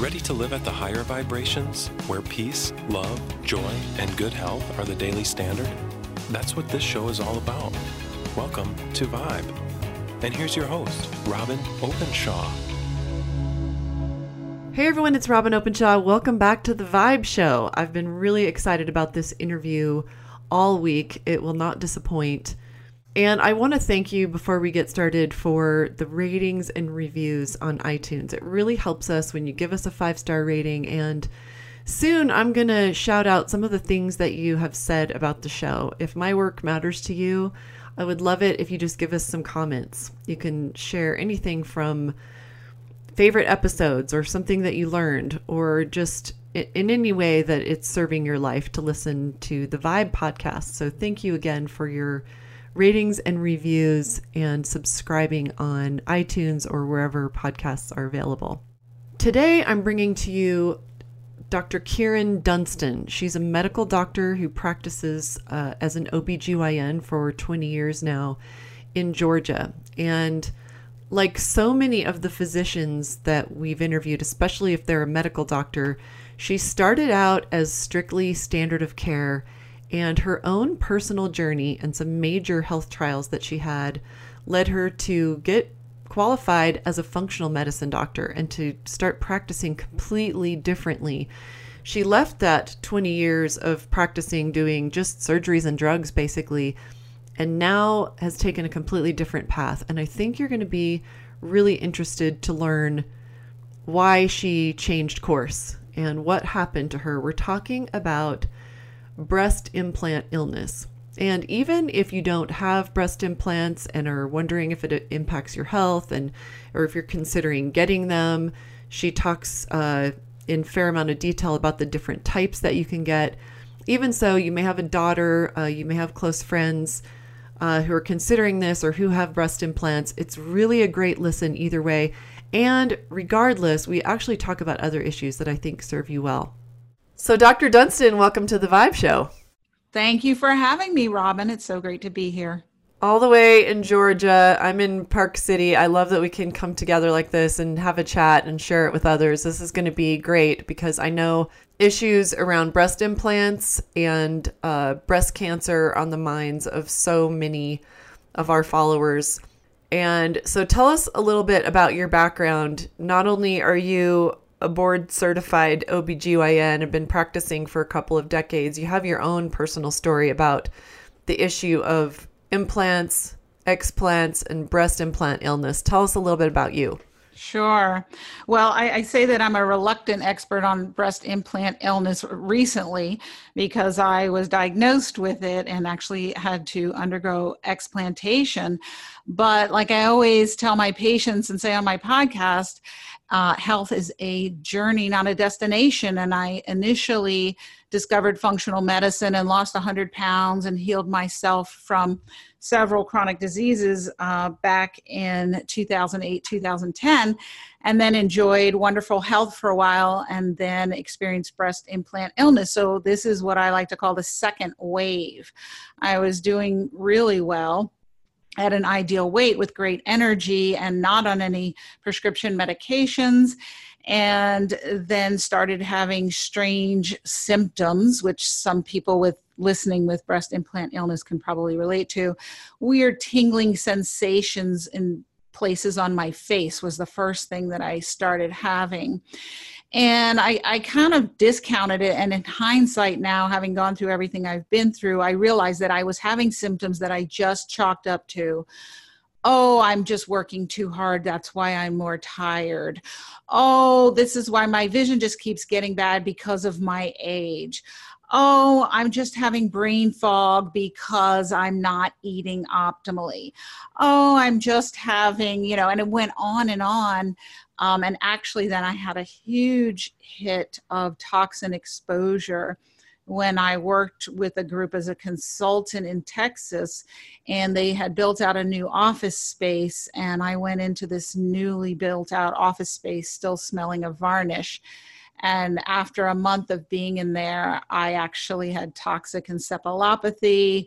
Ready to live at the higher vibrations, where peace, love, joy, and good health are the daily standard? That's what this show is all about. Welcome to Vibe. And here's your host, Robin Openshaw. Hey everyone, it's Robin Openshaw. Welcome back to the Vibe Show. I've been really excited about this interview all week. It will not disappoint. And I want to thank you before we get started for the ratings and reviews on iTunes. It really helps us when you give us a five star rating. And soon I'm going to shout out some of the things that you have said about the show. If my work matters to you, I would love it if you just give us some comments. You can share anything from favorite episodes or something that you learned or just in any way that it's serving your life to listen to the Vibe podcast. So thank you again for your ratings and reviews and subscribing on iTunes or wherever podcasts are available. Today, I'm bringing to you Dr. Kyrin Dunston. She's a medical doctor who practices uh, as an OBGYN for 20 years now in Georgia. And like so many of the physicians that we've interviewed, especially if they're a medical doctor, she started out as strictly standard of care and her own personal journey and some major health trials that she had led her to get qualified as a functional medicine doctor and to start practicing completely differently. She left that 20 years of practicing doing just surgeries and drugs basically and now has taken a completely different path. And I think you're going to be really interested to learn why she changed course and what happened to her. We're talking about breast implant illness. And even if you don't have breast implants and are wondering if it impacts your health and or if you're considering getting them, she talks uh, in fair amount of detail about the different types that you can get. Even so, you may have a daughter, uh, you may have close friends uh, who are considering this or who have breast implants. It's really a great listen either way. And regardless, we actually talk about other issues that I think serve you well. So, Dr. Dunston, welcome to the Vibe Show. Thank you for having me, Robin. It's so great to be here. All the way in Georgia. I'm in Park City. I love that we can come together like this and have a chat and share it with others. This is going to be great because I know issues around breast implants and uh, breast cancer on the minds of so many of our followers. And so tell us a little bit about your background. Not only are you a board certified OBGYN have been practicing for a couple of decades, you have your own personal story about the issue of implants, explants, and breast implant illness. Tell us a little bit about you. Sure. Well, I, I, say that I'm a reluctant expert on breast implant illness recently because I was diagnosed with it and actually had to undergo explantation. But like I always tell my patients and say on my podcast, uh, health is a journey, not a destination. And I initially discovered functional medicine and lost 100 pounds and healed myself from several chronic diseases uh, back in 2008, 2010, and then enjoyed wonderful health for a while and then experienced breast implant illness. So, this is what I like to call the second wave. I was doing really well at an ideal weight with great energy and not on any prescription medications and then started having strange symptoms which some people with listening with breast implant illness can probably relate to. Weird tingling sensations in places on my face was the first thing that i started having and I, I kind of discounted it and in hindsight now having gone through everything i've been through i realized that i was having symptoms that i just chalked up to oh i'm just working too hard that's why i'm more tired oh this is why my vision just keeps getting bad because of my age oh, I'm just having brain fog because I'm not eating optimally. Oh, I'm just having, you know, and it went on and on. Um, and actually, then I had a huge hit of toxin exposure when I worked with a group as a consultant in Texas, and they had built out a new office space. And I went into this newly built out office space, still smelling of varnish. And after a month of being in there, I actually had toxic encephalopathy,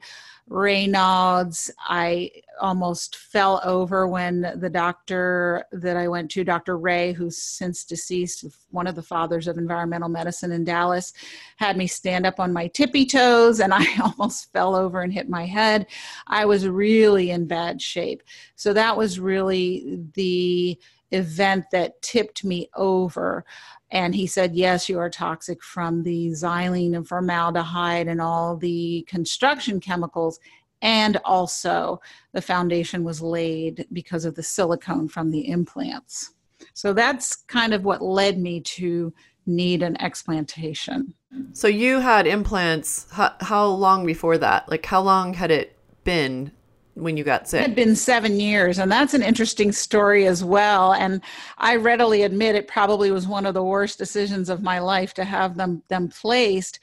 Raynaud's. I almost fell over when the doctor that I went to, Dr. Rea, who's since deceased, one of the fathers of environmental medicine in Dallas, had me stand up on my tippy toes and I almost fell over and hit my head. I was really in bad shape. So that was really the event that tipped me over. And he said, Yes, you are toxic from the xylene and formaldehyde and all the construction chemicals. And also, the foundation was laid because of the silicone from the implants. So that's kind of what led me to need an explantation. So you had implants how, how long before that? Like, how long had it been when you got sick? It had been seven years, and that's an interesting story as well. And I readily admit it probably was one of the worst decisions of my life to have them them placed.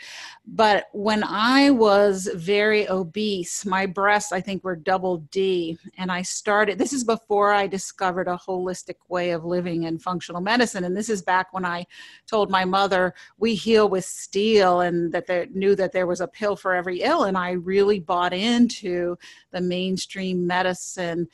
But when I was very obese, my breasts, I think, were double D. And I started, this is before I discovered a holistic way of living and functional medicine. And this is back when I told my mother, we heal with steel, and that they knew that there was a pill for every ill. And I really bought into the mainstream medicine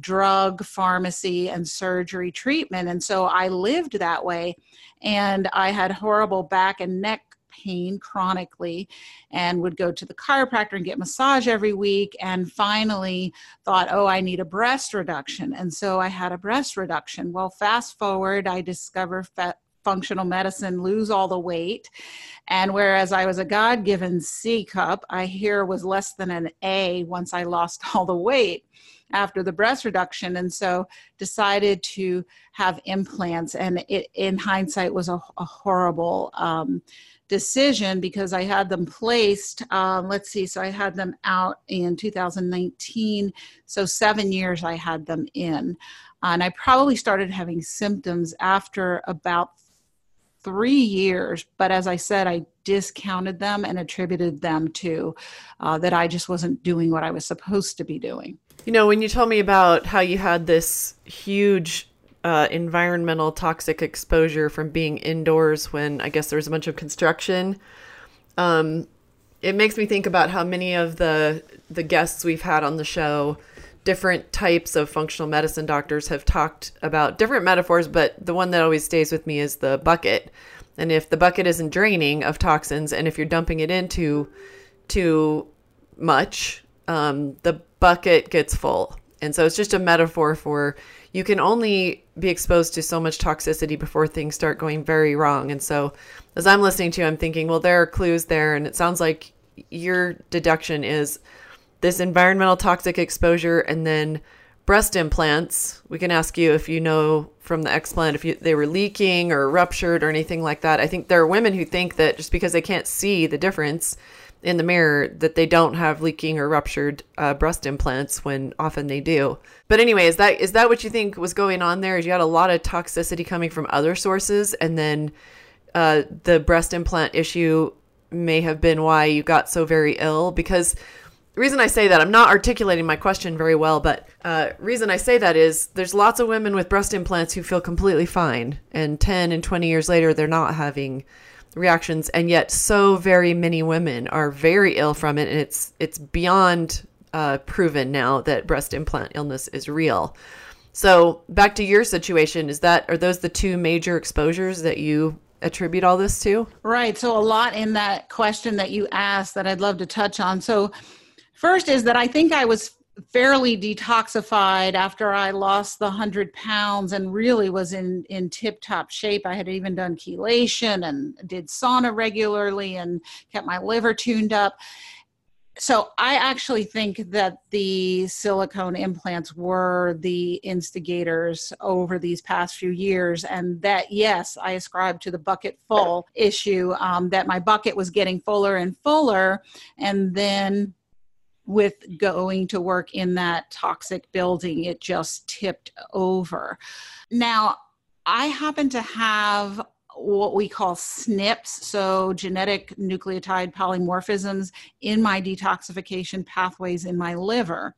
drug, pharmacy, and surgery treatment. And so I lived that way. And I had horrible back and neck pain chronically and would go to the chiropractor and get massage every week and finally thought oh i need a breast reduction and so i had a breast reduction well fast forward i discover fat functional medicine lose all the weight and whereas i was a god-given c cup i here was less than an a once i lost all the weight after the breast reduction and so decided to have implants and it in hindsight was a, a horrible um, decision because I had them placed. Um, let's see, so I had them out in 2019. So seven years I had them in. And I probably started having symptoms after about three years. But as I said, I discounted them and attributed them to uh, that I just wasn't doing what I was supposed to be doing. You know, when you told me about how you had this huge uh, environmental toxic exposure from being indoors when I guess there was a bunch of construction. Um, it makes me think about how many of the the guests we've had on the show, different types of functional medicine doctors have talked about different metaphors, but the one that always stays with me is the bucket. And if the bucket isn't draining of toxins, and if you're dumping it into too much, um, the bucket gets full. And so it's just a metaphor for you can only be exposed to so much toxicity before things start going very wrong. And so as I'm listening to you, I'm thinking, well, there are clues there. And it sounds like your deduction is this environmental toxic exposure and then breast implants. We can ask you if you know from the explant if you, they were leaking or ruptured or anything like that. I think there are women who think that just because they can't see the difference in the mirror that they don't have leaking or ruptured uh, breast implants when often they do. But anyway, is that is that what you think was going on there? Is you had a lot of toxicity coming from other sources, and then uh, the breast implant issue may have been why you got so very ill? Because the reason I say that I'm not articulating my question very well, but uh, reason I say that is there's lots of women with breast implants who feel completely fine, and 10 and 20 years later they're not having reactions and yet so very many women are very ill from it and it's it's beyond uh, proven now that breast implant illness is real. So back to your situation is that are those the two major exposures that you attribute all this to? Right so a lot in that question that you asked that i'd love to touch on. So first is that i think i was fairly detoxified after I lost the 100 pounds and really was in, in tip top shape. I had even done chelation and did sauna regularly and kept my liver tuned up. So I actually think that the silicone implants were the instigators over these past few years, and that yes, I ascribe to the bucket full issue. Um, that my bucket was getting fuller and fuller, and then with going to work in that toxic building, it just tipped over. Now, I happen to have what we call SNPs, so genetic nucleotide polymorphisms, in my detoxification pathways in my liver.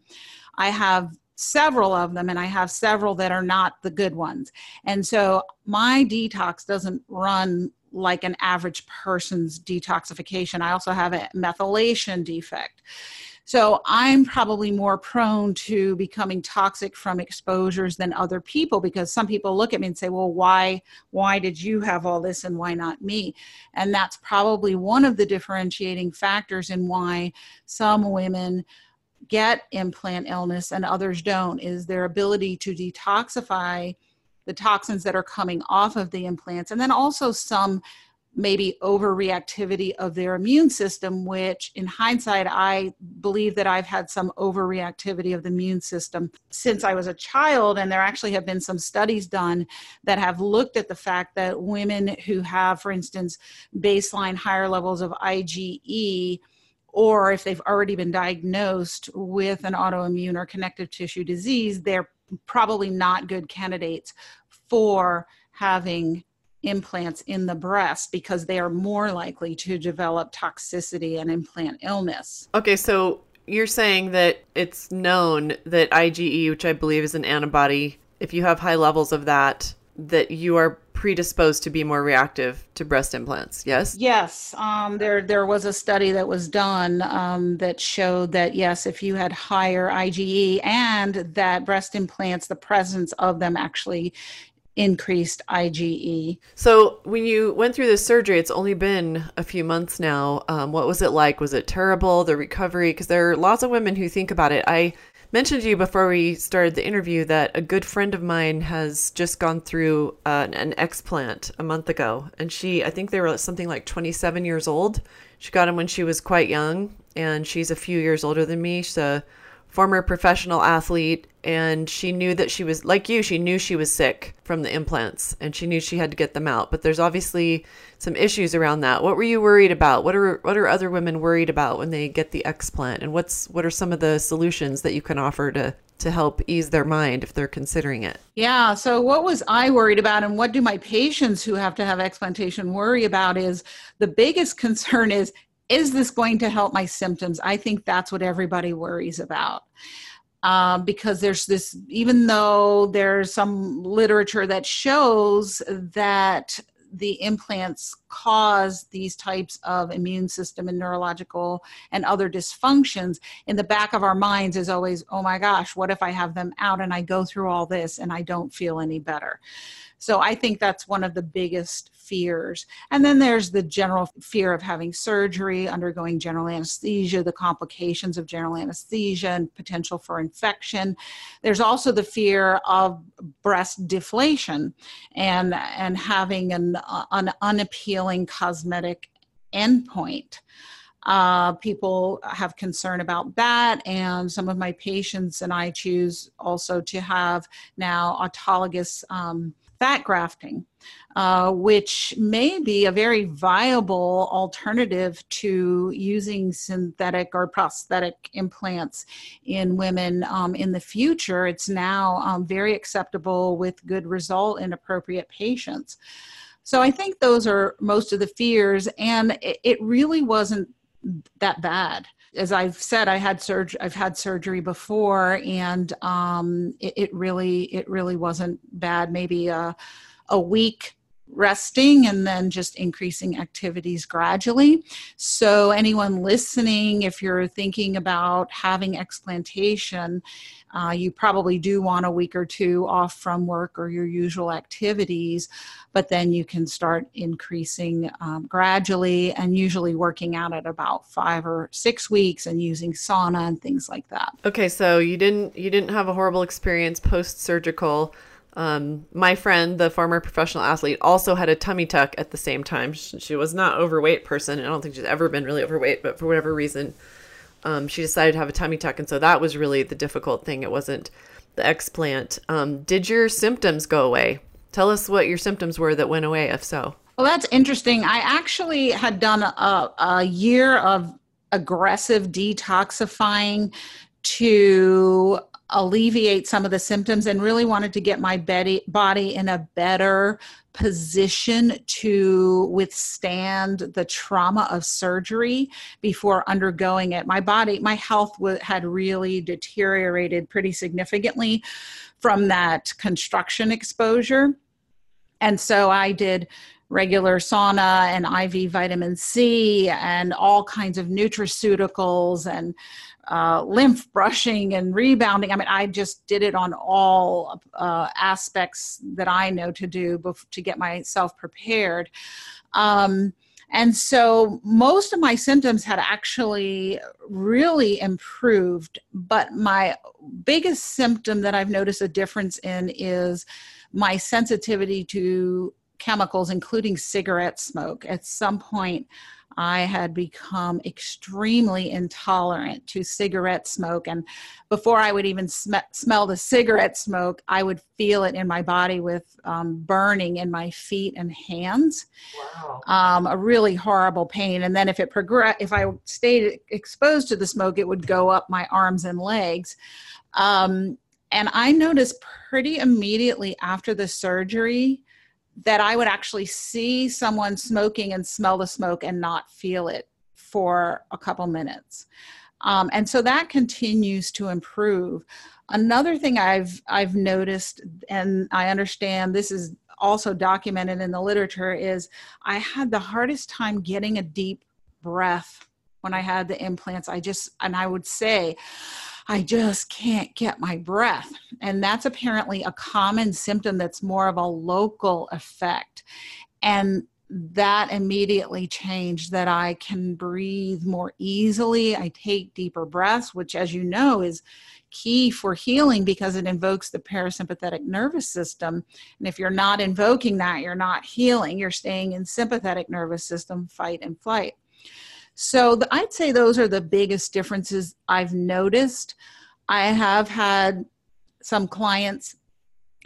I have several of them, and I have several that are not the good ones. And so my detox doesn't run like an average person's detoxification. I also have a methylation defect. So I'm probably more prone to becoming toxic from exposures than other people because some people look at me and say, "Well, why why did you have all this and why not me?" And that's probably one of the differentiating factors in why some women get implant illness and others don't is their ability to detoxify the toxins that are coming off of the implants and then also some maybe overreactivity of their immune system, which in hindsight, I believe that I've had some overreactivity of the immune system since I was a child. And there actually have been some studies done that have looked at the fact that women who have, for instance, baseline higher levels of IgE. Or if they've already been diagnosed with an autoimmune or connective tissue disease, they're probably not good candidates for having implants in the breast because they are more likely to develop toxicity and implant illness. Okay, so you're saying that it's known that IgE, which I believe is an antibody, if you have high levels of that, that you are predisposed to be more reactive to breast implants. Yes. Yes. Um, there there was a study that was done um, that showed that yes, if you had higher IgE and that breast implants, the presence of them actually increased IgE. So, when you went through this surgery, it's only been a few months now. Um, what was it like? Was it terrible, the recovery? Because there are lots of women who think about it. I mentioned to you before we started the interview that a good friend of mine has just gone through uh, an explant a month ago. And she, I think they were something like 27 years old. She got him when she was quite young, and she's a few years older than me. She's a former professional athlete and she knew that she was like you she knew she was sick from the implants and she knew she had to get them out. But there's obviously some issues around that. What were you worried about? What are what are other women worried about when they get the explant? And what's what are some of the solutions that you can offer to to help ease their mind if they're considering it? Yeah so what was i worried about and what do my patients who have to have explantation worry about is the biggest concern is is this going to help my symptoms? I think that's what everybody worries about. Uh, because there's this, even though there's some literature that shows that the implants cause these types of immune system and neurological and other dysfunctions in the back of our minds is always oh my gosh what if i have them out and i go through all this and i don't feel any better so I think that's one of the biggest fears. And then there's the general fear of having surgery, undergoing general anesthesia, the complications of general anesthesia, and potential for infection. There's also the fear of breast deflation and, and having an, an unappealing cosmetic endpoint. Uh, people have concern about that, and some of my patients and I choose also to have now autologous um, fat grafting, uh, which may be a very viable alternative to using synthetic or prosthetic implants in women um, in the future. It's now um, very acceptable with good result in appropriate patients. So I think those are most of the fears, and it, it really wasn't that bad as I've said, I had surgery. I've had surgery before, and um, it, it, really, it really wasn't bad. Maybe a, a week resting and then just increasing activities gradually. So, anyone listening, if you're thinking about having explantation, uh, you probably do want a week or two off from work or your usual activities, but then you can start increasing um, gradually and usually working out at about five or six weeks and using sauna and things like that. Okay, so you didn't you didn't have a horrible experience post surgical. Um, my friend, the former professional athlete, also had a tummy tuck at the same time. She, she was not overweight person. I don't think she's ever been really overweight, but for whatever reason, um, she decided to have a tummy tuck, and so that was really the difficult thing. It wasn't the explant. Um, did your symptoms go away? Tell us what your symptoms were that went away, if so. Well, that's interesting. I actually had done a, a year of aggressive detoxifying to alleviate some of the symptoms and really wanted to get my body in a better position to withstand the trauma of surgery before undergoing it. My body, my health had really deteriorated pretty significantly from that construction exposure. And so I did regular sauna and IV vitamin C and all kinds of nutraceuticals and uh, lymph brushing and rebounding. I mean, I just did it on all uh, aspects that I know to do bef- to get myself prepared. Um, and so most of my symptoms had actually really improved. But my biggest symptom that I've noticed a difference in is my sensitivity to chemicals, including cigarette smoke. At some point, I had become extremely intolerant to cigarette smoke. And before I would even sm- smell the cigarette smoke, I would feel it in my body with um, burning in my feet and hands. Wow. Um, a really horrible pain. And then if it progressed, if I stayed exposed to the smoke, it would go up my arms and legs. Um, and I noticed pretty immediately after the surgery that I would actually see someone smoking and smell the smoke and not feel it for a couple minutes. Um, and so that continues to improve. Another thing I've I've noticed, and I understand this is also documented in the literature, is I had the hardest time getting a deep breath when I had the implants. I just and I would say, I just can't get my breath. And that's apparently a common symptom that's more of a local effect. And that immediately changed that I can breathe more easily. I take deeper breaths, which, as you know, is key for healing because it invokes the parasympathetic nervous system. And if you're not invoking that, you're not healing. You're staying in sympathetic nervous system, fight and flight. So the, I'd say those are the biggest differences I've noticed. I have had some clients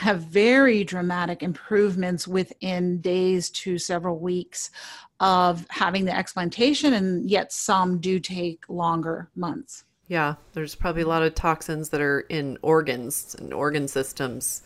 have very dramatic improvements within days to several weeks of having the explantation, and yet some do take longer months. Yeah, there's probably a lot of toxins that are in organs and organ systems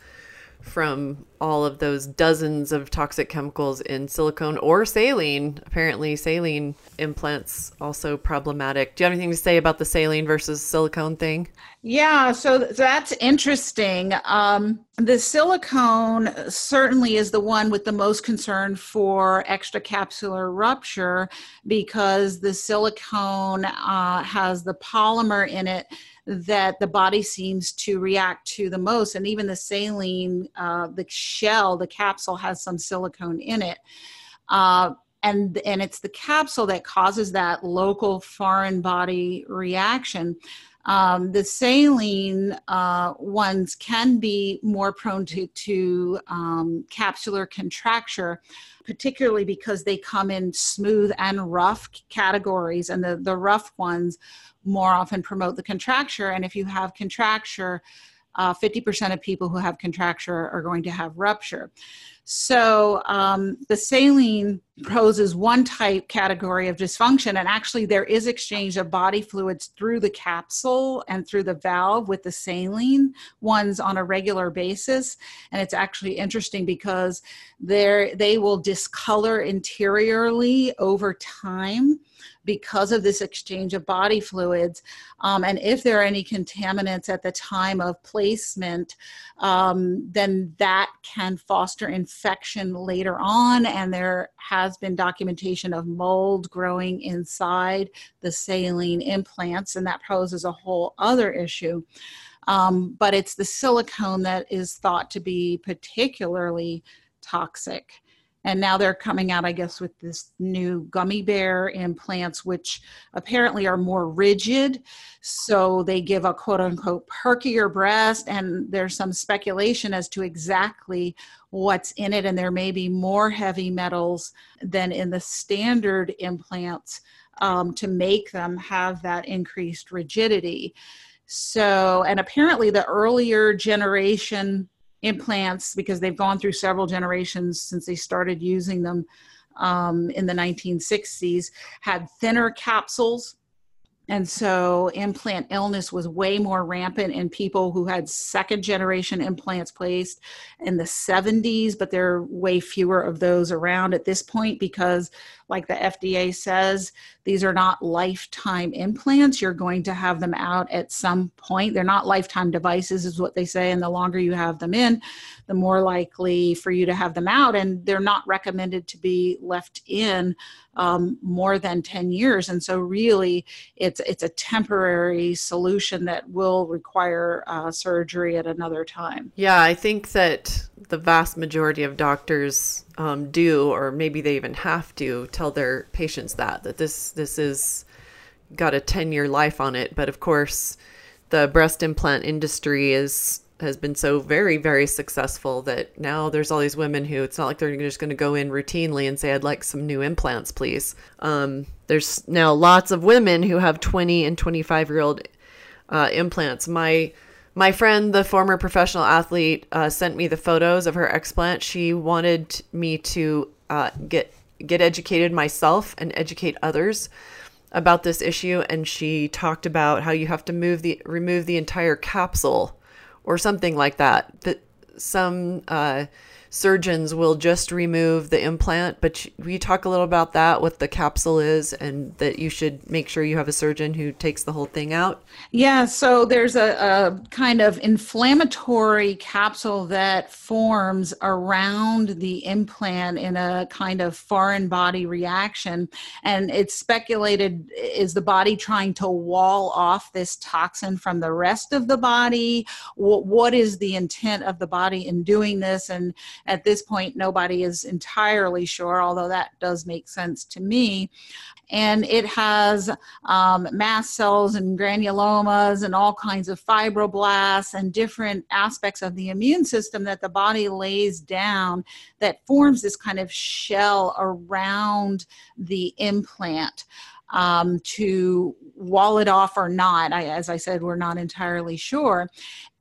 from all of those dozens of toxic chemicals in silicone or saline. Apparently, saline implants also problematic. Do you have anything to say about the saline versus silicone thing? Yeah, so that's interesting. Um, the silicone certainly is the one with the most concern for extracapsular rupture because the silicone uh, has the polymer in it that the body seems to react to the most. And even the saline, uh, the shell, the capsule has some silicone in it. Uh, and, and it's the capsule that causes that local foreign body reaction. Um, the saline uh, ones can be more prone to, to um, capsular contracture, particularly because they come in smooth and rough categories, and the, the rough ones more often promote the contracture. And if you have contracture, uh, 50% of people who have contracture are going to have rupture. So um, the saline poses one type category of dysfunction, and actually there is exchange of body fluids through the capsule and through the valve with the saline ones on a regular basis. And it's actually interesting because they will discolor interiorly over time because of this exchange of body fluids. Um, and if there are any contaminants at the time of placement, um, then that can foster infection later on. And there has been documentation of mold growing inside the saline implants, and that poses a whole other issue. Um, but it's the silicone that is thought to be particularly toxic and now they're coming out i guess with this new gummy bear implants which apparently are more rigid. So they give a quote unquote perkier breast and there's some speculation as to exactly what's in it. And there may be more heavy metals than in the standard implants um, to make them have that increased rigidity. So and apparently the earlier generation implants because they've gone through several generations since they started using them um, in the 1960s had thinner capsules. And so implant illness was way more rampant in people who had second generation implants placed in the 70s, but there are way fewer of those around at this point because, like the FDA says, these are not lifetime implants. You're going to have them out at some point. They're not lifetime devices, is what they say. And the longer you have them in, the more likely for you to have them out. And they're not recommended to be left in um, more than 10 years. And so, really, it's, it's a temporary solution that will require uh, surgery at another time. Yeah, I think that the vast majority of doctors um, do, or maybe they even have to, tell their patients that that this this is got a ten year life on it. But of course, the breast implant industry is has been so very very successful that now there's all these women who it's not like they're just going to go in routinely and say I'd like some new implants, please. Um, there's now lots of women who have 20 and 25 year old uh, implants. My my friend, the former professional athlete, uh, sent me the photos of her explant. She wanted me to uh, get get educated myself and educate others about this issue. And she talked about how you have to move the remove the entire capsule or something like that. That some uh, surgeons will just remove the implant, but we talk a little about that, what the capsule is, and that you should make sure you have a surgeon who takes the whole thing out? Yeah, so there's a, a kind of inflammatory capsule that forms around the implant in a kind of foreign body reaction. And it's speculated is the body trying to wall off this toxin from the rest of the body? what is the intent of the body in doing this? And at this point, nobody is entirely sure, although that does make sense to me. And it has um, mast cells and granulomas and all kinds of fibroblasts and different aspects of the immune system that the body lays down that forms this kind of shell around the implant. Um, to wall it off or not. I, as I said, we're not entirely sure.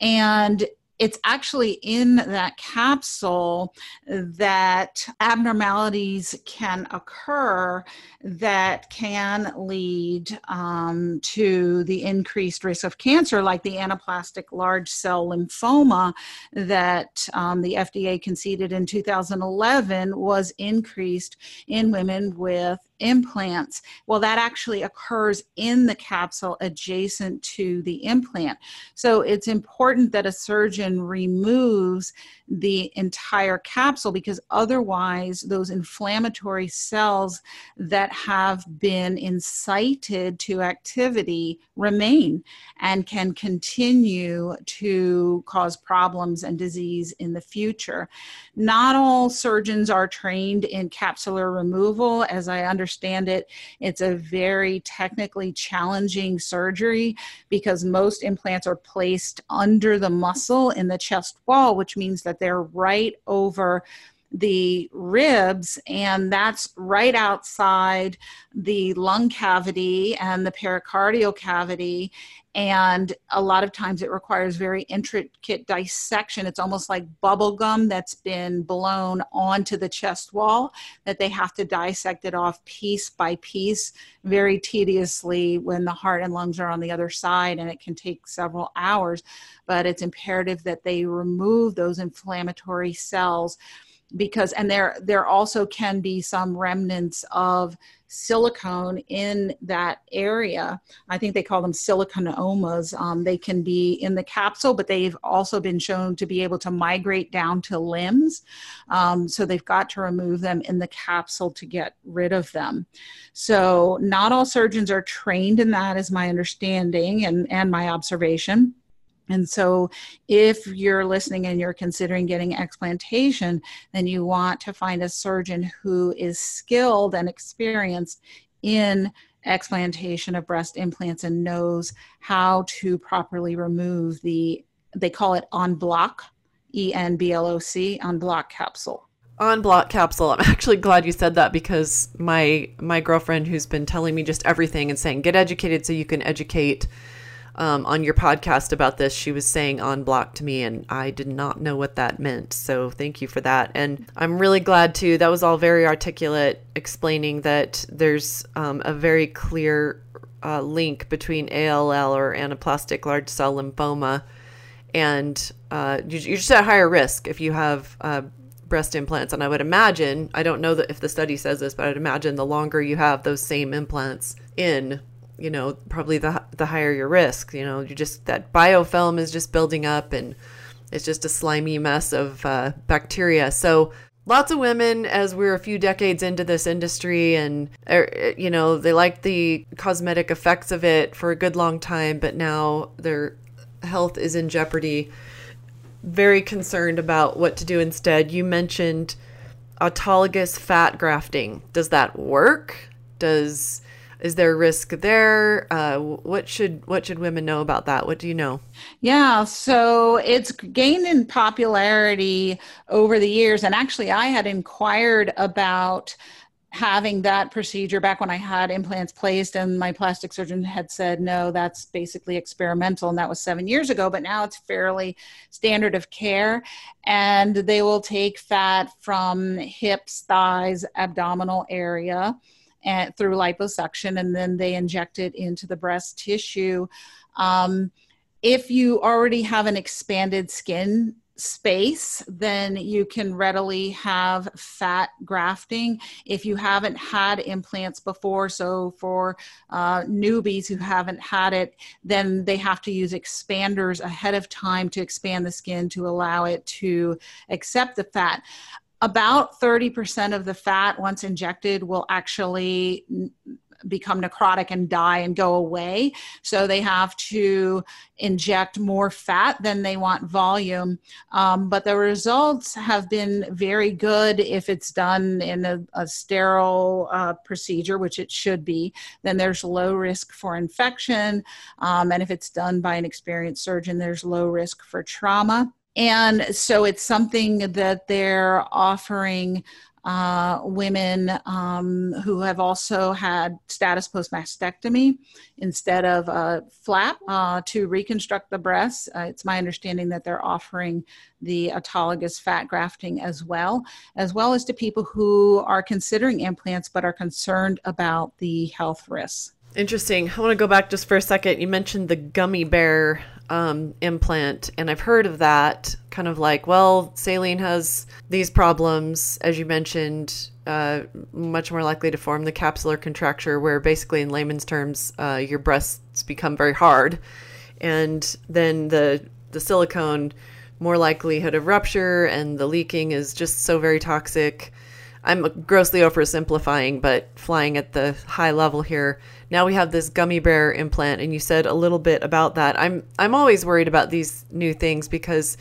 And it's actually in that capsule that abnormalities can occur that can lead um, to the increased risk of cancer, like the anaplastic large cell lymphoma that um, the FDA conceded in 2011 was increased in women with implants. Well, that actually occurs in the capsule adjacent to the implant. So it's important that a surgeon removes the entire capsule because otherwise, those inflammatory cells that have been incited to activity remain and can continue to cause problems and disease in the future. Not all surgeons are trained in capsular removal, as I understand understand it. It's a very technically challenging surgery because most implants are placed under the muscle in the chest wall, which means that they're right over the ribs, and that's right outside the lung cavity and the pericardial cavity. And a lot of times it requires very intricate dissection. It's almost like bubble gum that's been blown onto the chest wall that they have to dissect it off piece by piece very tediously when the heart and lungs are on the other side and it can take several hours. But it's imperative that they remove those inflammatory cells because and there there also can be some remnants of silicone in that area. I think they call them siliconomas. Um, they can be in the capsule, but they've also been shown to be able to migrate down to limbs. Um, so they've got to remove them in the capsule to get rid of them. So not all surgeons are trained in that, is my understanding and, and my observation. And so, if you're listening and you're considering getting explantation, then you want to find a surgeon who is skilled and experienced in explantation of breast implants and knows how to properly remove the, they call it en bloc, E N B L O C, en bloc capsule en bloc capsule. I'm actually glad you said that because my my girlfriend who's been telling me just everything and saying get educated so you can educate um, on your podcast about this, she was saying en bloc to me, and I did not know what that meant. So thank you for that. And I'm really glad too. That was all very articulate, explaining that there's um, a very clear uh, link between ALL or anaplastic large cell lymphoma, and uh, you're just at higher risk if you have uh, breast implants. And I would imagine, I don't know that if the study says this, but I'd imagine the longer you have those same implants in, you know, probably the the higher your risk. You know, you just that biofilm is just building up and it's just a slimy mess of uh, bacteria. So lots of women as we're a few decades into this industry and er, you know they like the cosmetic effects of it for a good long time but now their health is in jeopardy very concerned about what to do instead you mentioned autologous fat grafting does that work does is there risk there? Uh, what should what should women know about that? What do you know? Yeah, so it's gained in popularity over the years, and actually, I had inquired about having that procedure back when I had implants placed, and my plastic surgeon had said, no, that's basically experimental, and that was seven years ago, but now it's fairly standard of care. And they will take fat from hips, thighs, abdominal area, and through liposuction, and then they inject it into the breast tissue. Um, if you already have an expanded skin space, then you can readily have fat grafting. If you haven't had implants before, so for uh, newbies who haven't had it, then they have to use expanders ahead of time to expand the skin to allow it to accept the fat about 30% of the fat once injected will actually become necrotic and die and go away. So they have to inject more fat than they want volume. Um, but the results have been very good. If it's done in a, a sterile uh, procedure which it should be then there's low risk for infection. Um, and if it's done by an experienced surgeon there's low risk for trauma and so it's something that they're offering uh, women um, who have also had status post mastectomy instead of a flap uh, to reconstruct the breasts. Uh, it's my understanding that they're offering the autologous fat grafting as well, as well as to people who are considering implants but are concerned about the health risks. Interesting. I want to go back just for a second. You mentioned the gummy bear um, implant, and I've heard of that. Kind of like, well, saline has these problems, as you mentioned, uh, much more likely to form the capsular contracture, where basically, in layman's terms, uh, your breasts become very hard, and then the the silicone more likelihood of rupture, and the leaking is just so very toxic. I'm grossly oversimplifying, but flying at the high level here now we have this gummy bear implant and you said a little bit about that. I'm i'm always worried about these new things because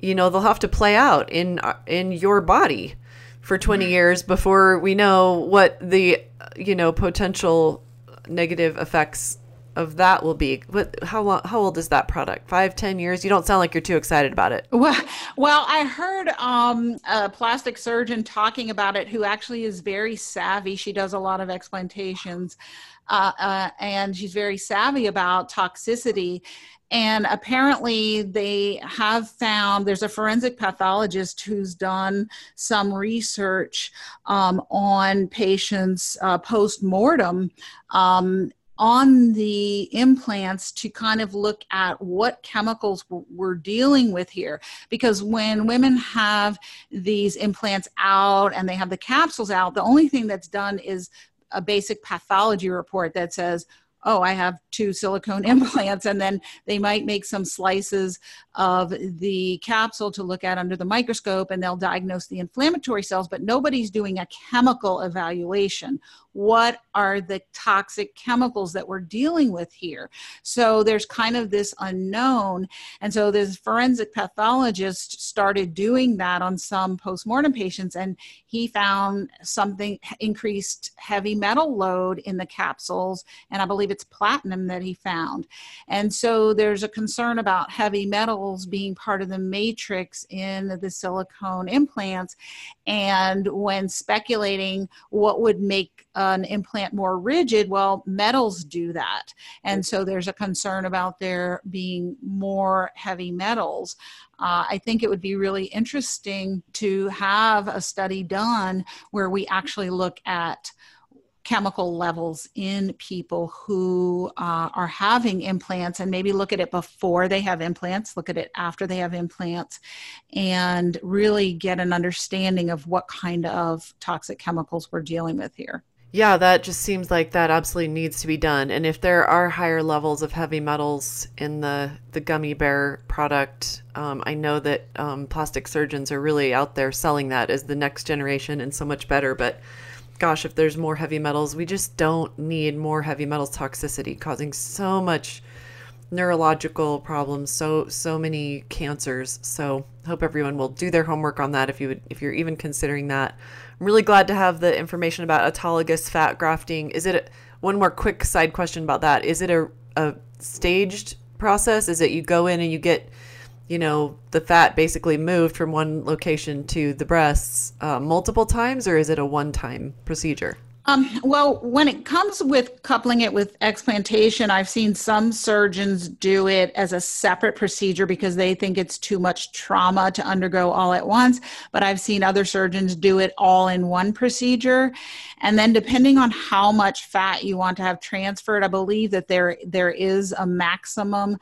you know they'll have to play out in in your body for 20 mm. years before we know what the you know potential negative effects of that will be what how long how old is that product? Five ten years? You don't sound like you're too excited about it. Well well i heard um, a plastic surgeon talking about it who actually is very savvy. She does a lot of explantations uh, uh, and she's very savvy about toxicity. And apparently, they have found there's a forensic pathologist who's done some research um, on patients uh, post mortem um, on the implants to kind of look at what chemicals we're dealing with here. Because when women have these implants out and they have the capsules out, the only thing that's done is a basic pathology report that says, oh, I have two silicone implants, and then they might make some slices of the capsule to look at under the microscope and they'll diagnose the inflammatory cells, but nobody's doing a chemical evaluation what are the toxic chemicals that we're dealing with here? So there's kind of this unknown. And so this forensic pathologist started doing that on some postmortem patients, and he found something increased heavy metal load in the capsules, and I believe it's platinum that he found. And so there's a concern about heavy metals being part of the matrix in the silicone implants. And when speculating what would make an implant more rigid, well, metals do that. And so there's a concern about there being more heavy metals. Uh, I think it would be really interesting to have a study done where we actually look at chemical levels in people who uh, are having implants and maybe look at it before they have implants, look at it after they have implants, and really get an understanding of what kind of toxic chemicals we're dealing with here. Yeah, that just seems like that absolutely needs to be done. And if there are higher levels of heavy metals in the, the gummy bear product, um, I know that um, plastic surgeons are really out there selling that as the next generation and so much better. But gosh, if there's more heavy metals, we just don't need more heavy metals toxicity causing so much neurological problems, so so many cancers. So hope everyone will do their homework on that if you would if you're even considering that. I'm really glad to have the information about autologous fat grafting. Is it a, one more quick side question about that? Is it a, a staged process? Is it you go in and you get you know, the fat basically moved from one location to the breasts uh, multiple times, or is it a one time procedure? Um, well, when it comes with coupling it with explantation, I've seen some surgeons do it as a separate procedure because they think it's too much trauma to undergo all at once. But I've seen other surgeons do it all in one procedure. And then, depending on how much fat you want to have transferred, I believe that there there is a maximum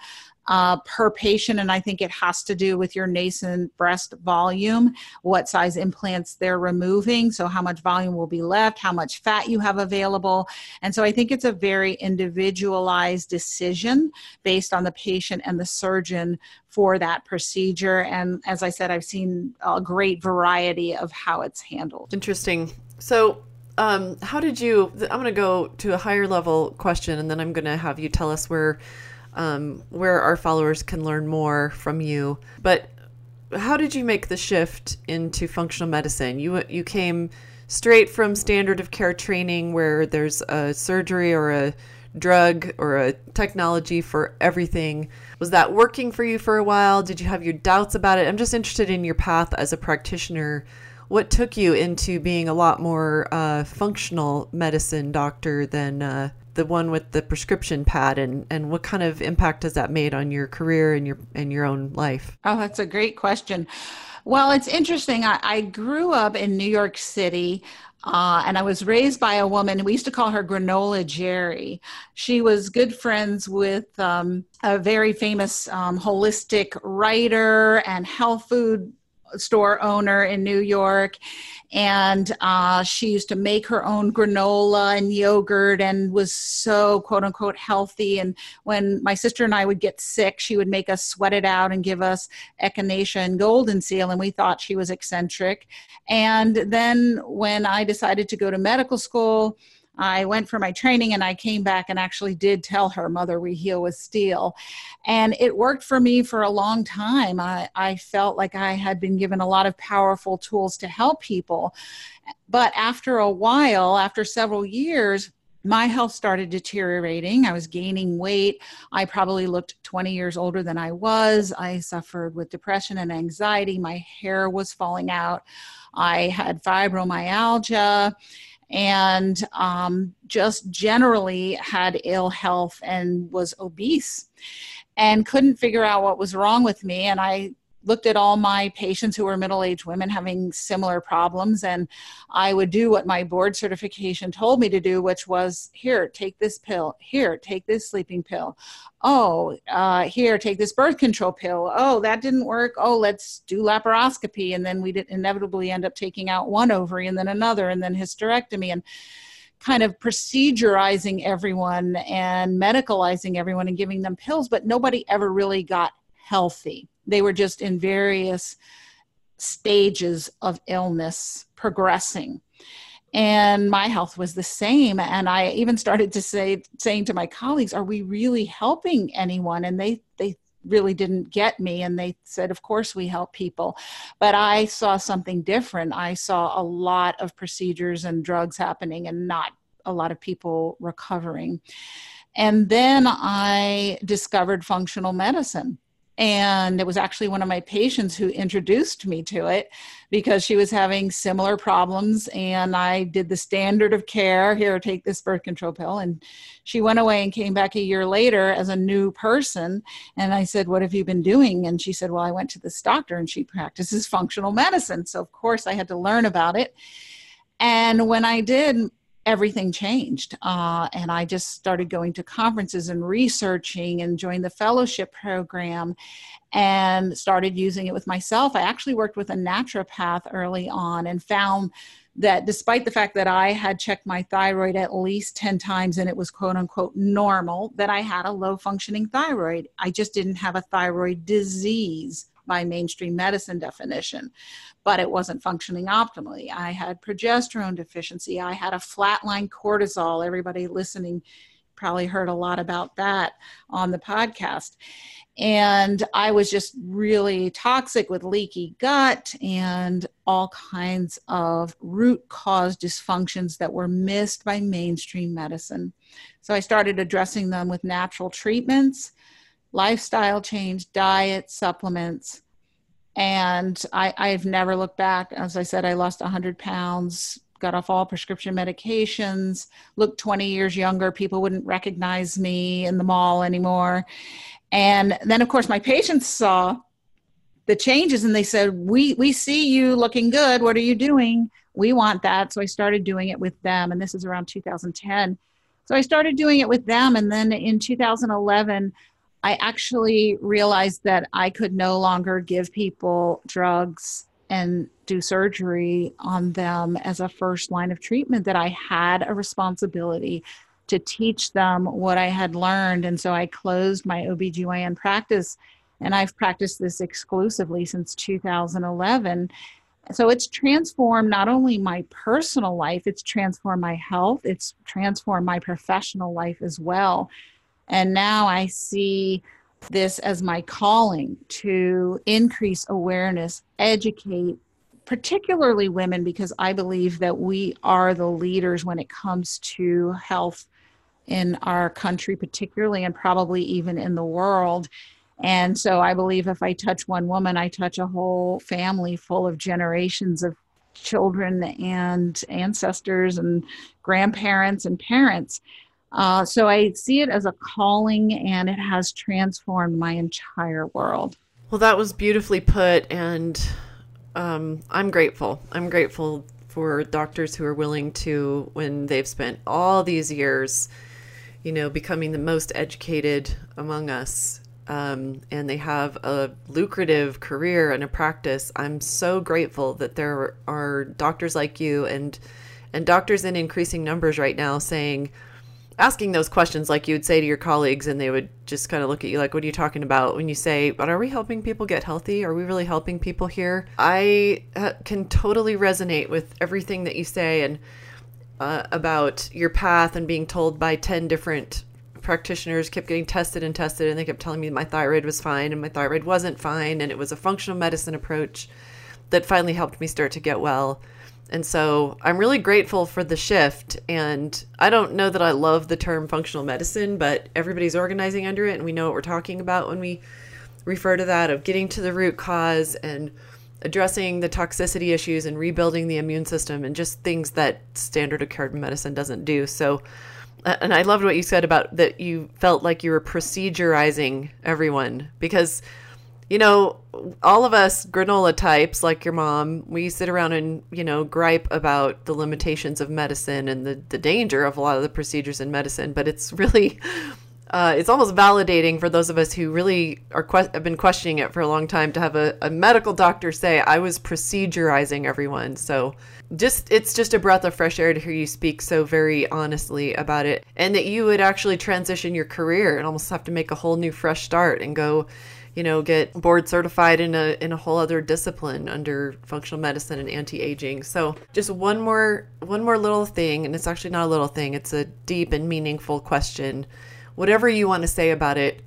uh, per patient, and I think it has to do with your nascent breast volume, what size implants they're removing, so how much volume will be left, how much fat you have available. And so I think it's a very individualized decision based on the patient and the surgeon for that procedure. And as I said, I've seen a great variety of how it's handled. Interesting. So, um, how did you? I'm going to go to a higher level question, and then I'm going to have you tell us where um, where our followers can learn more from you. But how did you make the shift into functional medicine? You you came straight from standard of care training where there's a surgery or a drug or a technology for everything. Was that working for you for a while? Did you have your doubts about it? I'm just interested in your path as a practitioner. What took you into being a lot more uh, functional medicine doctor than uh, the one with the prescription pad and and what kind of impact has that made on your career and your and your own life oh that's a great question well it's interesting i, I grew up in new york city uh, and I was raised by a woman. We used to call her Granola Jerry. She was good friends with um, a very famous um, holistic writer and health food store owner in New York. And uh, she used to make her own granola and yogurt and was so quote unquote healthy. And when my sister and I would get sick, she would make us sweat it out and give us echinacea and golden seal. And we thought she was eccentric. And then when I decided to go to medical school, I went for my training and I came back and actually did tell her, Mother, we heal with steel. And it worked for me for a long time. I, I felt like I had been given a lot of powerful tools to help people. But after a while, after several years, my health started deteriorating. I was gaining weight. I probably looked 20 years older than I was. I suffered with depression and anxiety. My hair was falling out. I had fibromyalgia and um, just generally had ill health and was obese and couldn't figure out what was wrong with me. And I looked at all my patients who were middle-aged women having similar problems and i would do what my board certification told me to do which was here take this pill. Here take this sleeping pill. Oh uh, here take this birth control pill. Oh that didn't work. Oh let's do laparoscopy. And then we'd inevitably end up taking out one ovary and then another and then hysterectomy and kind of procedurizing everyone and medicalizing everyone and giving them pills but nobody ever really got healthy they were just in various stages of illness progressing. And my health was the same. And i even started to say saying to my colleagues are we really helping anyone? And they they really didn't get me. And they said of course we help people. But i saw something different. I saw a lot of procedures and drugs happening and not a lot of people recovering. And then i discovered functional medicine and it was actually one of my patients who introduced me to it because she was having similar problems. And I did the standard of care here, take this birth control pill. And she went away and came back a year later as a new person. And I said, What have you been doing? And she said, Well, I went to this doctor and she practices functional medicine. So, of course, I had to learn about it. And when I did, everything changed. Uh, and I just started going to conferences and researching and joined the fellowship program and started using it with myself. I actually worked with a naturopath early on and found that despite the fact that I had checked my thyroid at least 10 times and it was quote unquote normal, that I had a low functioning thyroid. I just didn't have a thyroid disease by mainstream medicine definition, but it wasn't functioning optimally. I had progesterone deficiency. I had a flatline cortisol. Everybody listening probably heard a lot about that on the podcast and I was just really toxic with leaky gut and all kinds of root cause dysfunctions that were missed by mainstream medicine. So I started addressing them with natural treatments, lifestyle change, diet, supplements. And I, I've never looked back. As I said, I lost 100 pounds, got off all prescription medications, looked 20 years younger. People wouldn't recognize me in the mall anymore. And then, of course, my patients saw the changes and they said, we, we see you looking good. What are you doing? We want that. So I started doing it with them. And this is around 2010. So I started doing it with them. And then in 2011, I actually realized that I could no longer give people drugs and do surgery on them as a first line of treatment, that I had a responsibility to teach them what I had learned. And so I closed my OBGYN practice and I've practiced this exclusively since 2011. So it's transformed not only my personal life, it's transformed my health, it's transformed my professional life as well. And now I see this as my calling to increase awareness, educate, particularly women, because I believe that we are the leaders when it comes to health in our country, particularly, and probably even in the world. And so I believe if I touch one woman, I touch a whole family full of generations of children and ancestors and grandparents and parents. Uh, so I see it as a calling and it has transformed my entire world. Well, that was beautifully put. And um, I'm grateful. I'm grateful for doctors who are willing to, when they've spent all these years you know, becoming the most educated among us. Um, and they have a lucrative career and a practice. I'm so grateful that there are doctors like you and and doctors in increasing numbers right now saying, asking those questions like you would say to your colleagues, and they would just kind of look at you like, "What are you talking about?" When you say, "But are we helping people get healthy? Are we really helping people here?" I uh, can totally resonate with everything that you say, and uh, about your path and being told by 10 different practitioners kept getting tested and tested and they kept telling me my thyroid was fine and my thyroid wasn't fine and it was a functional medicine approach that finally helped me start to get well and so i'm really grateful for the shift and i don't know that i love the term functional medicine but everybody's organizing under it and we know what we're talking about when we refer to that of getting to the root cause and addressing the toxicity issues and rebuilding the immune system and just things that standard of care medicine doesn't do. So, and I loved what you said about that you felt like you were procedurizing everyone because, you know, all of us granola types like your mom, we sit around and, you know, gripe about the limitations of medicine and the, the danger of a lot of the procedures in medicine, but it's really uh, it's almost validating for those of us who really are que- have been questioning it for a long time to have a, a medical doctor say I was procedurizing everyone. So just it's just a breath of fresh air to hear you speak so very honestly about it, and that you would actually transition your career and almost have to make a whole new fresh start and go you know get board certified in a in a whole other discipline under functional medicine and anti-aging so just one more one more little thing and it's actually not a little thing it's a deep and meaningful question whatever you want to say about it,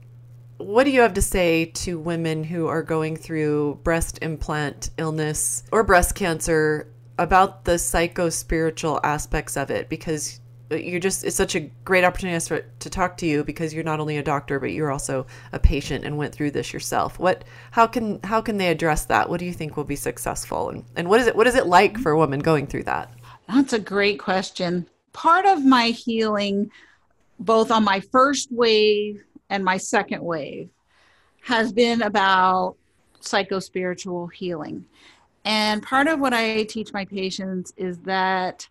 what do you have to say to women who are going through breast implant illness or breast cancer about the psycho spiritual aspects of it? Because you're just, it's such a great opportunity to talk to you because you're not only a doctor, but you're also a patient and went through this yourself. What, how can, how can they address that? What do you think will be successful? And, and what is it, what is it like for a woman going through that? That's a great question. Part of my healing both on my first wave and my second wave has been about psychospiritual healing. And part of what I teach my patients is that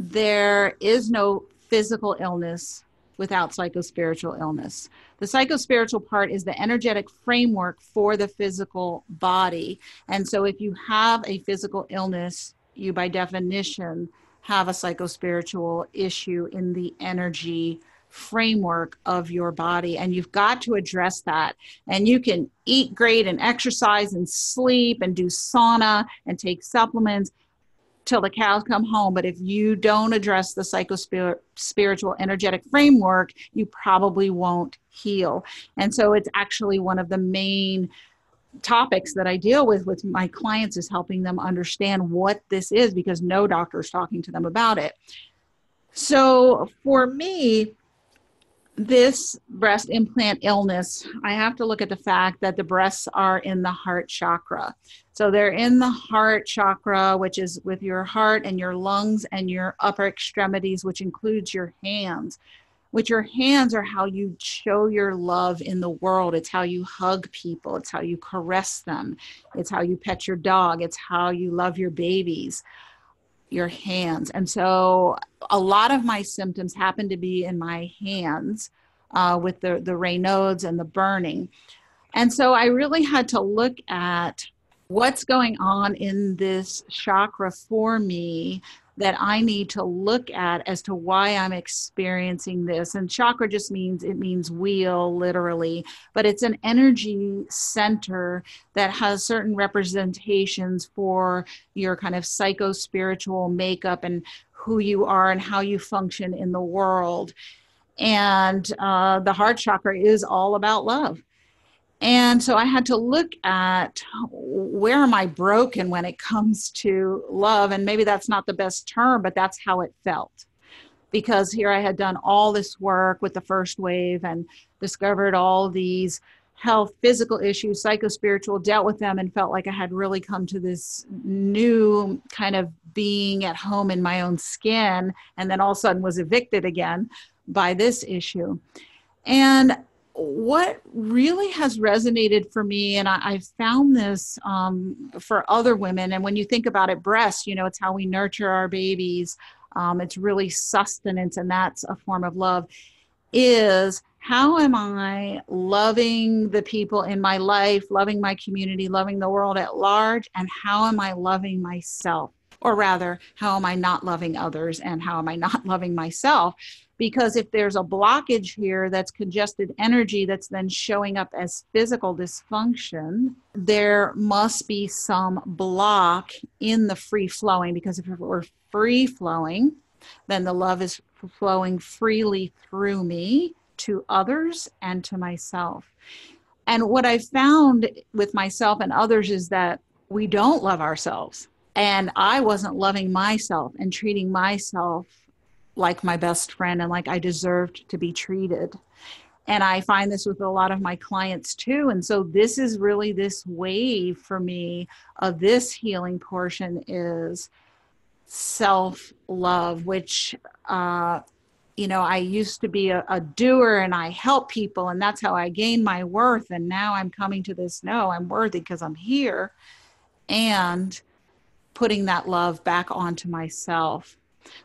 there is no physical illness without psychospiritual illness. The psychospiritual part is the energetic framework for the physical body. And so if you have a physical illness, you by definition have a psychospiritual issue in the energy framework of your body and you've got to address that and you can eat great and exercise and sleep and do sauna and take supplements till the cows come home but if you don't address the psychospiritual energetic framework you probably won't heal and so it's actually one of the main topics that I deal with with my clients is helping them understand what this is because no doctor is talking to them about it. So for me, this breast implant illness, I have to look at the fact that the breasts are in the heart chakra. So they're in the heart chakra, which is with your heart and your lungs and your upper extremities, which includes your hands. Which your hands are how you show your love in the world. It's how you hug people, it's how you caress them, it's how you pet your dog, it's how you love your babies, your hands. And so a lot of my symptoms happen to be in my hands uh, with the, the Raynaud's and the burning. And so I really had to look at what's going on in this chakra for me that I need to look at as to why I'm experiencing this. And chakra just means it means wheel, literally, but it's an energy center that has certain representations for your kind of psycho spiritual makeup and who you are and how you function in the world. And uh, the heart chakra is all about love. And so I had to look at where am I broken when it comes to love? And maybe that's not the best term, but that's how it felt. Because here I had done all this work with the first wave and discovered all these health, physical issues, psychospiritual, dealt with them, and felt like I had really come to this new kind of being at home in my own skin. And then all of a sudden was evicted again by this issue. And what really has resonated for me, and I, found this um, for other women, and when you think about it, breast, you know, it's how we nurture our babies. Um, it's really sustenance, and that's a form of love. Is how am I loving the people in my life, loving my community, loving the world at large, and how am I loving myself? Or rather, how am I not loving others, and how am I not loving myself? because if there's a blockage here that's congested energy that's then showing up as physical dysfunction, there must be some block in the free flowing because if we're free flowing, then the love is flowing freely through me to others and to myself. And what I found with myself and others is that we don't love ourselves. And I wasn't loving myself and treating myself like my best friend and like I deserved to be treated. And I find this with a lot of my clients too. And so this is really this wave for me of this healing portion is self love, which, uh, you know, I used to be a, a doer and I help people, and that's how I gain my worth. And now I'm coming to this no, I'm worthy because I'm here. And putting that love back onto myself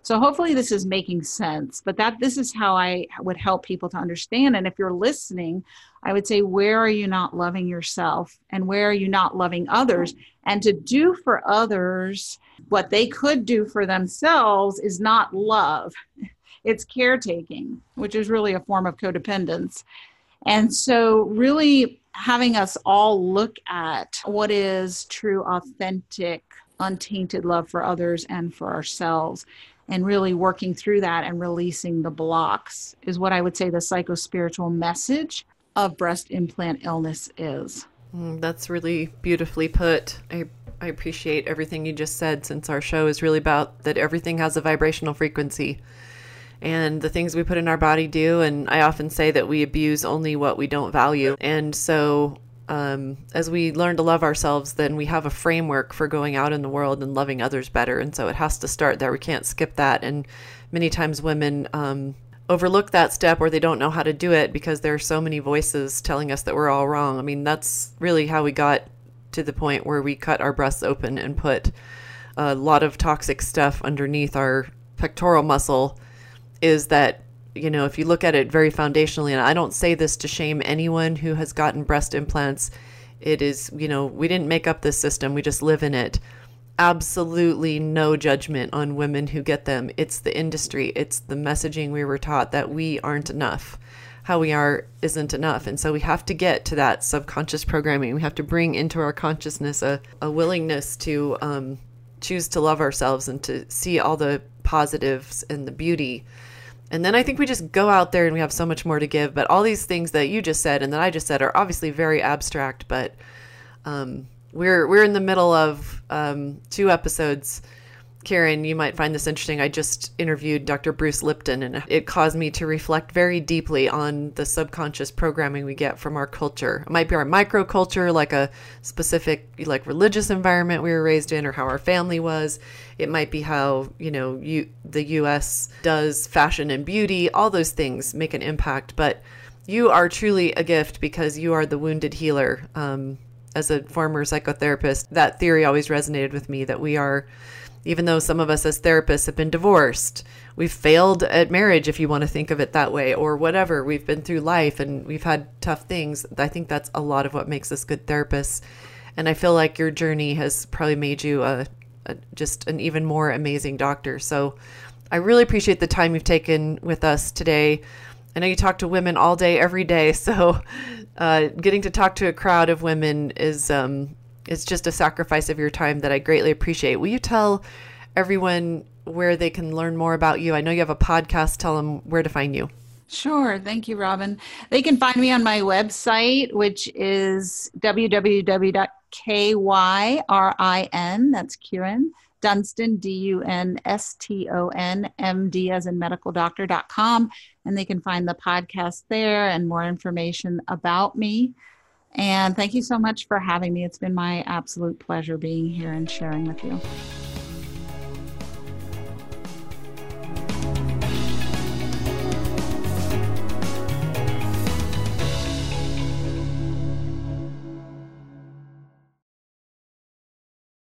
so hopefully this is making sense, but that this is how I would help people to understand. And if you're listening, I would say, where are you not loving yourself and where are you not loving others? And to do for others what they could do for themselves is not love. It's caretaking, which is really a form of codependence. And so, really having us all look at what is true, authentic, untainted love for others and for ourselves and really working through that and releasing the blocks is what I would say the psychospiritual message of breast implant illness is. Mm, that's really beautifully put. I I appreciate everything you just said since our show is really about that everything has a vibrational frequency and the things we put in our body do and I often say that we abuse only what we don't value. And so um, as we learn to love ourselves, then we have a framework for going out in the world and loving others better. And so it has to start there. We can't skip that. And many times women um, overlook that step or they don't know how to do it because there are so many voices telling us that we're all wrong. I mean, that's really how we got to the point where we cut our breasts open and put a lot of toxic stuff underneath our pectoral muscle is that you know if you look at it very foundationally and i don't say this to shame anyone who has gotten breast implants it is you know we didn't make up this system we just live in it. Absolutely no judgment on women who get them. It's the industry it's the messaging we were taught that we aren't enough. How we are isn't enough. And so we have to get to that subconscious programming. We have to bring into our consciousness a, a willingness to um, choose to love ourselves and to see all the positives and the beauty. And then I think we just go out there and we have so much more to give. But all these things that you just said and that I just said are obviously very abstract, but um, we're we're in the middle of um, two episodes Kyrin, you might find this interesting. I just interviewed Dr. Bruce Lipton, and it caused me to reflect very deeply on the subconscious programming we get from our culture. It might be our microculture, like a specific, like religious environment we were raised in, or how our family was. It might be how you know you the U.S. does fashion and beauty. All those things make an impact, but you are truly a gift because you are the wounded healer. Um, as a former psychotherapist, that theory always resonated with me that we are even though some of us as therapists have been divorced, we've failed at marriage, if you want to think of it that way, or whatever. We've been through life and we've had tough things. I think that's a lot of what makes us good therapists. And I feel like your journey has probably made you a, a just an even more amazing doctor. So I really appreciate the time you've taken with us today. I know you talk to women all day, every day. So uh, getting to talk to a crowd of women is um, it's just a sacrifice of your time that I greatly appreciate. Will you tell everyone where they can learn more about you? I know you have a podcast. Tell them where to find you. Sure. Thank you, Robyn. They can find me on my website, which is www.kyrin, that's Kieran, Dunston, D U N S T O N, M D as in medical doctor.com. And they can find the podcast there and more information about me. And thank you so much for having me. It's been my absolute pleasure being here and sharing with you.